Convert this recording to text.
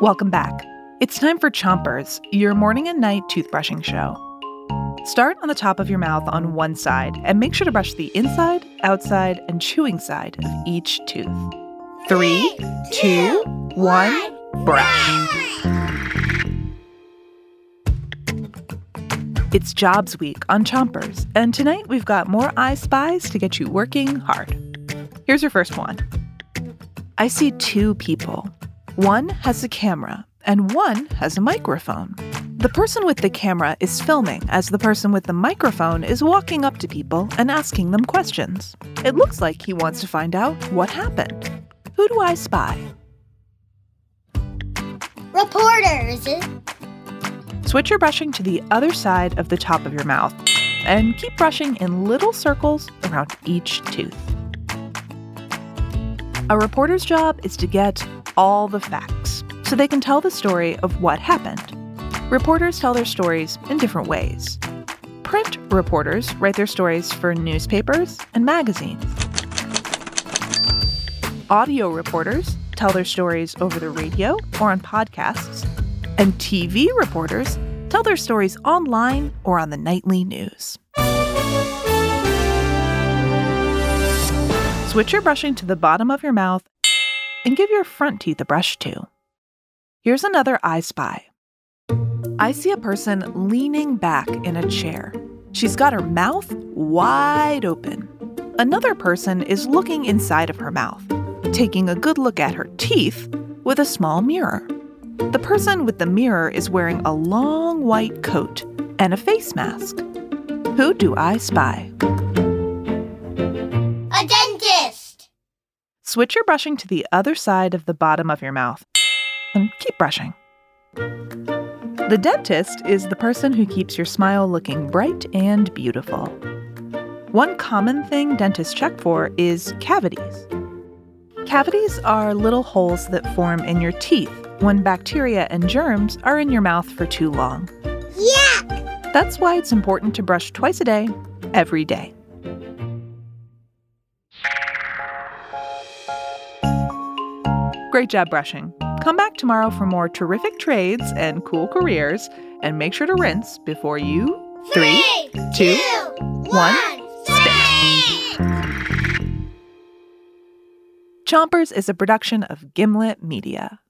Welcome back. It's time for Chompers, your morning and night toothbrushing show. Start on the top of your mouth on one side and make sure to brush the inside, outside, and chewing side of each tooth. Three, two, one, brush. It's Jobs Week on Chompers, and tonight we've got more I Spies to get you working hard. Here's your first one. I see two people. One has a camera, and one has a microphone. The person with the camera is filming as the person with the microphone is walking up to people and asking them questions. It looks like he wants to find out what happened. Who do I spy? Reporters. Switch your brushing to the other side of the top of your mouth and keep brushing in little circles around each tooth. A reporter's job is to get all the facts so they can tell the story of what happened. Reporters tell their stories in different ways. Print reporters write their stories for newspapers and magazines. Audio reporters tell their stories over the radio or on podcasts. And TV reporters tell their stories online or on the nightly news. Switch your brushing to the bottom of your mouth and give your front teeth a brush too. Here's another I spy. I see a person leaning back in a chair. She's got her mouth wide open. Another person is looking inside of her mouth, taking a good look at her teeth with a small mirror. The person with the mirror is wearing a long white coat and a face mask. Who do I spy? Dentist. Switch your brushing to the other side of the bottom of your mouth and keep brushing. The dentist is the person who keeps your smile looking bright and beautiful. One common thing dentists check for is cavities. Cavities are little holes that form in your teeth when bacteria and germs are in your mouth for too long. Yuck. That's why it's important to brush twice a day, every day. Great job brushing. Come back tomorrow for more terrific trades and cool careers, and make sure to rinse before you. Three, two, one, spit. Chompers is a production of Gimlet Media.